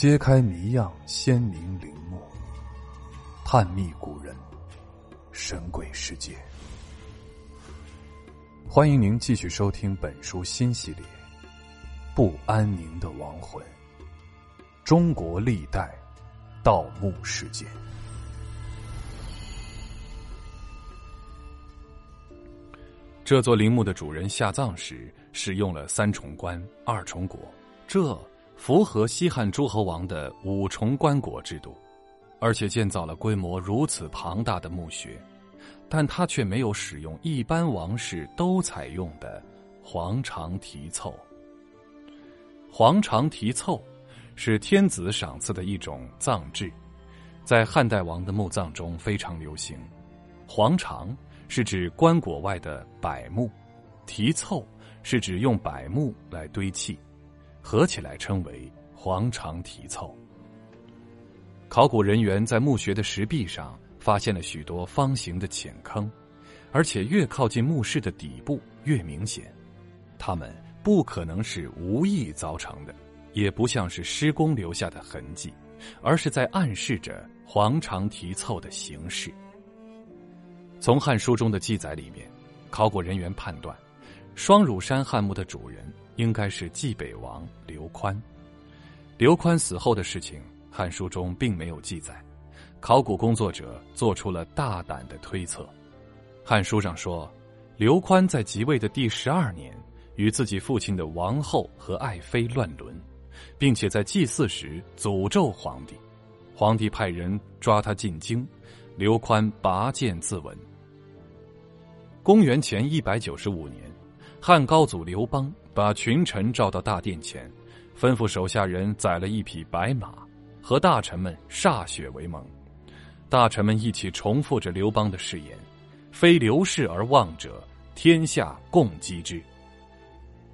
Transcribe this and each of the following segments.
揭开谜样鲜明陵墓，探秘古人神鬼世界。欢迎您继续收听本书新系列《不安宁的亡魂：中国历代盗墓事件》。这座陵墓的主人下葬时使用了三重棺、二重椁，这符合西汉诸侯王的五重棺椁制度，而且建造了规模如此庞大的墓穴，但他却没有使用一般王室都采用的黄肠题凑。黄肠题凑是天子赏赐的一种葬制，在汉代王的墓葬中非常流行。黄肠。是指棺椁外的柏木，题凑是指用柏木来堆砌，合起来称为黄肠题凑。考古人员在墓穴的石壁上发现了许多方形的浅坑，而且越靠近墓室的底部越明显。它们不可能是无意造成的，也不像是施工留下的痕迹，而是在暗示着黄肠题凑的形式。从《汉书》中的记载里面，考古人员判断，双乳山汉墓的主人应该是冀北王刘宽。刘宽死后的事情，《汉书》中并没有记载。考古工作者做出了大胆的推测，《汉书》上说，刘宽在即位的第十二年，与自己父亲的王后和爱妃乱伦，并且在祭祀时诅咒皇帝，皇帝派人抓他进京，刘宽拔剑自刎。公元前一百九十五年，汉高祖刘邦把群臣召到大殿前，吩咐手下人宰了一匹白马，和大臣们歃血为盟。大臣们一起重复着刘邦的誓言：“非刘氏而望者，天下共击之。”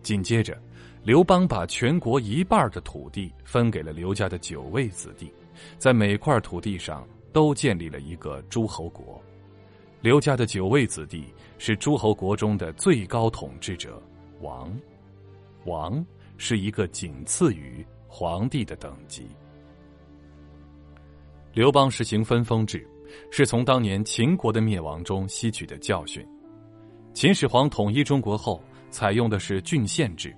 紧接着，刘邦把全国一半的土地分给了刘家的九位子弟，在每块土地上都建立了一个诸侯国。刘家的九位子弟是诸侯国中的最高统治者，王。王是一个仅次于皇帝的等级。刘邦实行分封制，是从当年秦国的灭亡中吸取的教训。秦始皇统一中国后，采用的是郡县制。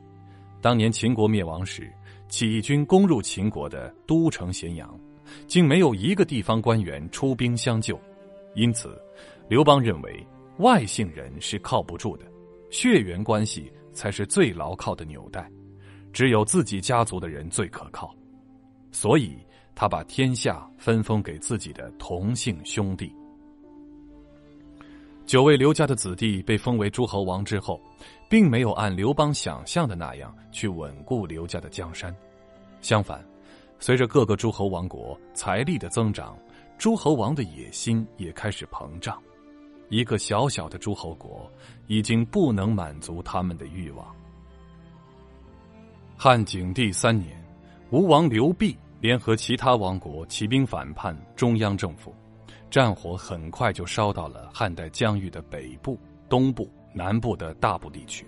当年秦国灭亡时，起义军攻入秦国的都城咸阳，竟没有一个地方官员出兵相救，因此。刘邦认为外姓人是靠不住的，血缘关系才是最牢靠的纽带，只有自己家族的人最可靠，所以他把天下分封给自己的同姓兄弟。九位刘家的子弟被封为诸侯王之后，并没有按刘邦想象的那样去稳固刘家的江山，相反，随着各个诸侯王国财力的增长，诸侯王的野心也开始膨胀。一个小小的诸侯国，已经不能满足他们的欲望。汉景帝三年，吴王刘濞联合其他王国起兵反叛中央政府，战火很快就烧到了汉代疆域的北部、东部、南部的大部地区，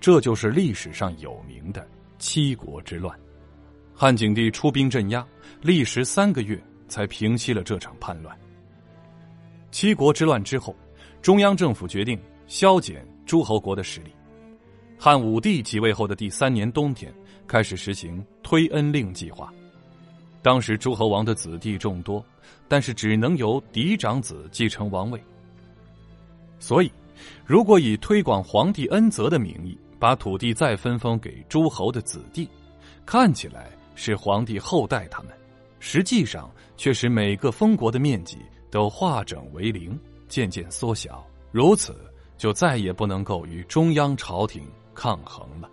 这就是历史上有名的七国之乱。汉景帝出兵镇压，历时三个月才平息了这场叛乱。七国之乱之后。中央政府决定削减诸侯国的实力。汉武帝即位后的第三年冬天，开始实行推恩令计划。当时诸侯王的子弟众多，但是只能由嫡长子继承王位。所以，如果以推广皇帝恩泽的名义，把土地再分封给诸侯的子弟，看起来是皇帝厚待他们，实际上却使每个封国的面积都化整为零。渐渐缩小，如此就再也不能够与中央朝廷抗衡了。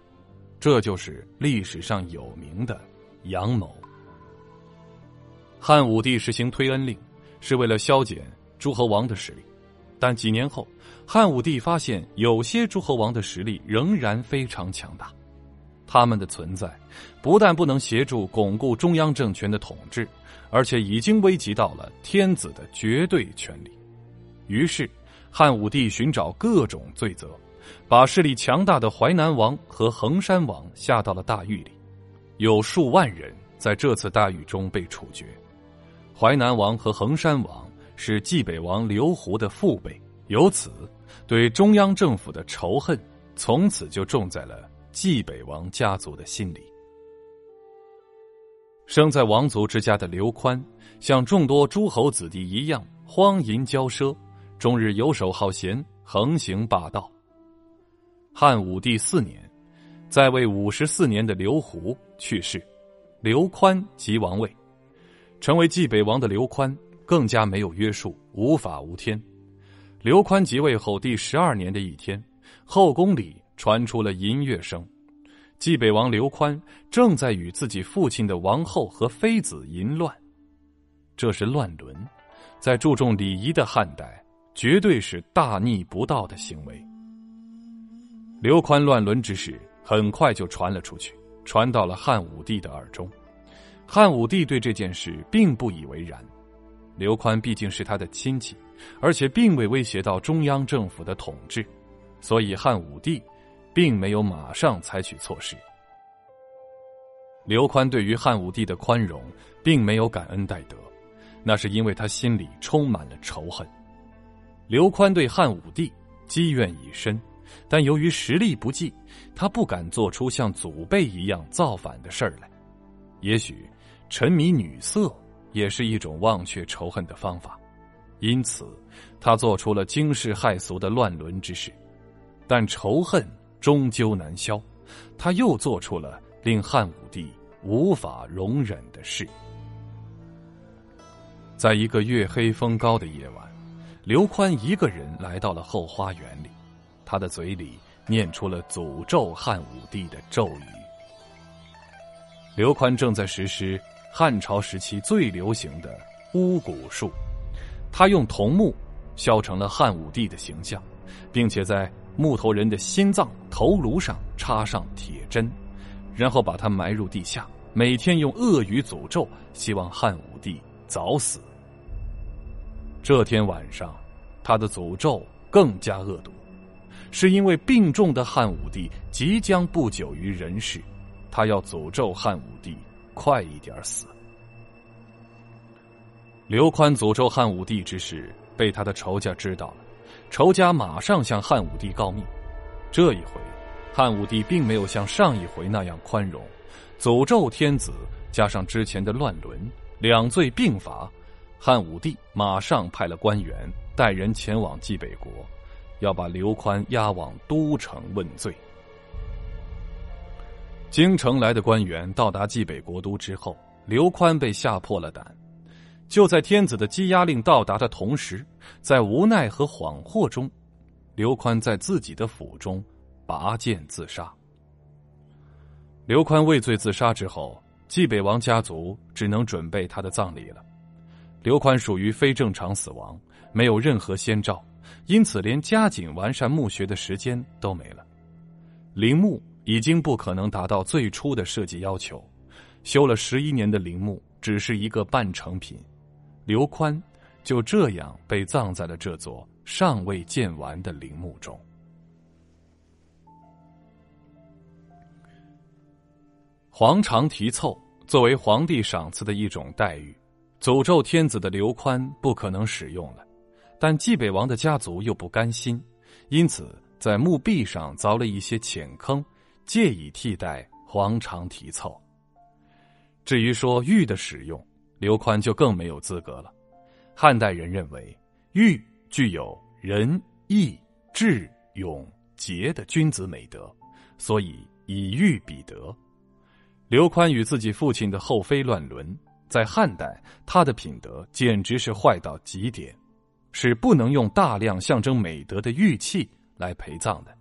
这就是历史上有名的阳谋。汉武帝实行推恩令，是为了削减诸侯王的实力，但几年后，汉武帝发现有些诸侯王的实力仍然非常强大，他们的存在不但不能协助巩固中央政权的统治，而且已经危及到了天子的绝对权力。于是，汉武帝寻找各种罪责，把势力强大的淮南王和衡山王下到了大狱里，有数万人在这次大狱中被处决。淮南王和衡山王是冀北王刘胡的父辈，由此对中央政府的仇恨从此就种在了冀北王家族的心里。生在王族之家的刘宽，像众多诸侯子弟一样荒淫骄奢，终日游手好闲，横行霸道。汉武帝四年，在位五十四年的刘胡去世，刘宽即王位。成为冀北王的刘宽更加没有约束，无法无天。刘宽即位后第十二年的一天，后宫里传出了淫乐声。冀北王刘宽正在与自己父亲的王后和妃子淫乱，这是乱伦，在注重礼仪的汉代，绝对是大逆不道的行为。刘宽乱伦之事很快就传了出去，传到了汉武帝的耳中。汉武帝对这件事并不以为然，刘宽毕竟是他的亲戚，而且并未威胁到中央政府的统治，所以汉武帝。并没有马上采取措施。刘宽对于汉武帝的宽容，并没有感恩戴德，那是因为他心里充满了仇恨。刘宽对汉武帝积怨已深，但由于实力不济，他不敢做出像祖辈一样造反的事儿来。也许，沉迷女色也是一种忘却仇恨的方法，因此，他做出了惊世骇俗的乱伦之事。但仇恨。终究难消，他又做出了令汉武帝无法容忍的事。在一个月黑风高的夜晚，刘宽一个人来到了后花园里，他的嘴里念出了诅咒汉武帝的咒语。刘宽正在实施汉朝时期最流行的巫蛊术，他用桐木削成了汉武帝的形象，并且在。木头人的心脏头颅上插上铁针，然后把他埋入地下，每天用恶语诅咒，希望汉武帝早死。这天晚上，他的诅咒更加恶毒，是因为病重的汉武帝即将不久于人世，他要诅咒汉武帝快一点死。刘宽诅咒汉武帝之事被他的仇家知道了。仇家马上向汉武帝告密，这一回，汉武帝并没有像上一回那样宽容，诅咒天子加上之前的乱伦，两罪并罚，汉武帝马上派了官员带人前往冀北国，要把刘宽押往都城问罪。京城来的官员到达冀北国都之后，刘宽被吓破了胆。就在天子的羁押令到达的同时，在无奈和恍惚中，刘宽在自己的府中拔剑自杀。刘宽畏罪自杀之后，冀北王家族只能准备他的葬礼了。刘宽属于非正常死亡，没有任何先兆，因此连加紧完善墓穴的时间都没了。陵墓已经不可能达到最初的设计要求，修了十一年的陵墓只是一个半成品。刘宽就这样被葬在了这座尚未建完的陵墓中。黄肠题凑作为皇帝赏赐的一种待遇，诅咒天子的刘宽不可能使用了，但冀北王的家族又不甘心，因此在墓壁上凿了一些浅坑，借以替代皇长题凑。至于说玉的使用。刘宽就更没有资格了。汉代人认为玉具有仁义智勇节的君子美德，所以以玉比德。刘宽与自己父亲的后妃乱伦，在汉代他的品德简直是坏到极点，是不能用大量象征美德的玉器来陪葬的。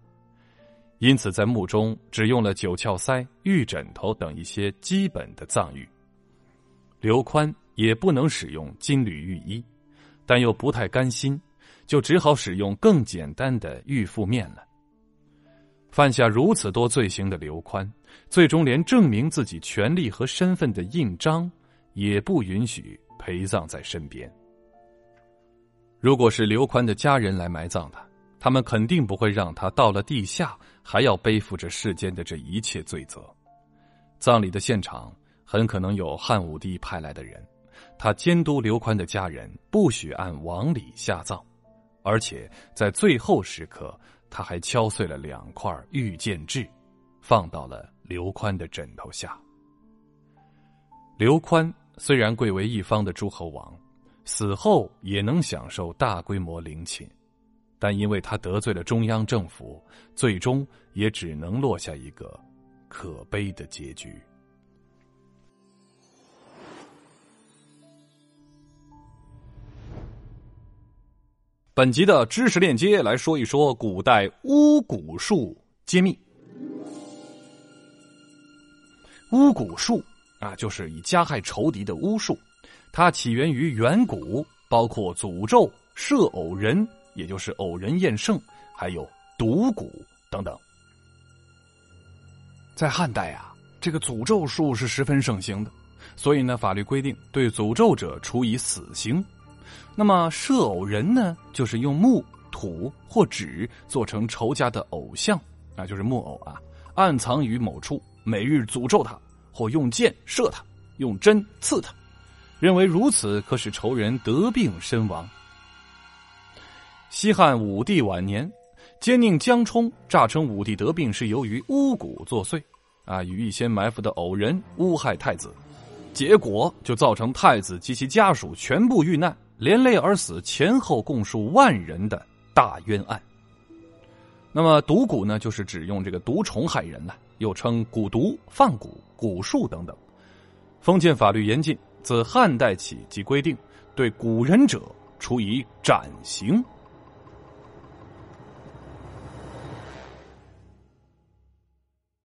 因此，在墓中只用了九窍塞、玉枕头等一些基本的葬玉。刘宽也不能使用金缕玉衣，但又不太甘心，就只好使用更简单的玉覆面了。犯下如此多罪行的刘宽，最终连证明自己权力和身份的印章也不允许陪葬在身边。如果是刘宽的家人来埋葬他，他们肯定不会让他到了地下还要背负着世间的这一切罪责。葬礼的现场。很可能有汉武帝派来的人，他监督刘宽的家人不许按王礼下葬，而且在最后时刻，他还敲碎了两块玉剑制，放到了刘宽的枕头下。刘宽虽然贵为一方的诸侯王，死后也能享受大规模陵寝，但因为他得罪了中央政府，最终也只能落下一个可悲的结局。本集的知识链接来说一说古代巫蛊术揭秘。巫蛊术。啊，就是以加害仇敌的巫术，它起源于远古，包括诅咒、射偶人，也就是偶人厌圣，还有毒蛊等等。在汉代啊，这个诅咒术是十分盛行的，所以呢，法律规定对诅咒者处以死刑。那么射偶人呢，就是用木、土或纸做成仇家的偶像，啊，就是木偶啊，暗藏于某处，每日诅咒他。或用箭射他，用针刺他，认为如此可使仇人得病身亡。西汉武帝晚年，奸佞江充诈称武帝得病是由于巫蛊作祟，啊，与预先埋伏的偶人诬害太子，结果就造成太子及其家属全部遇难，连累而死前后共数万人的大冤案。那么毒蛊呢，就是指用这个毒虫害人了，又称蛊毒、放蛊。蛊术等等，封建法律严禁，自汉代起即规定，对蛊人者处以斩刑。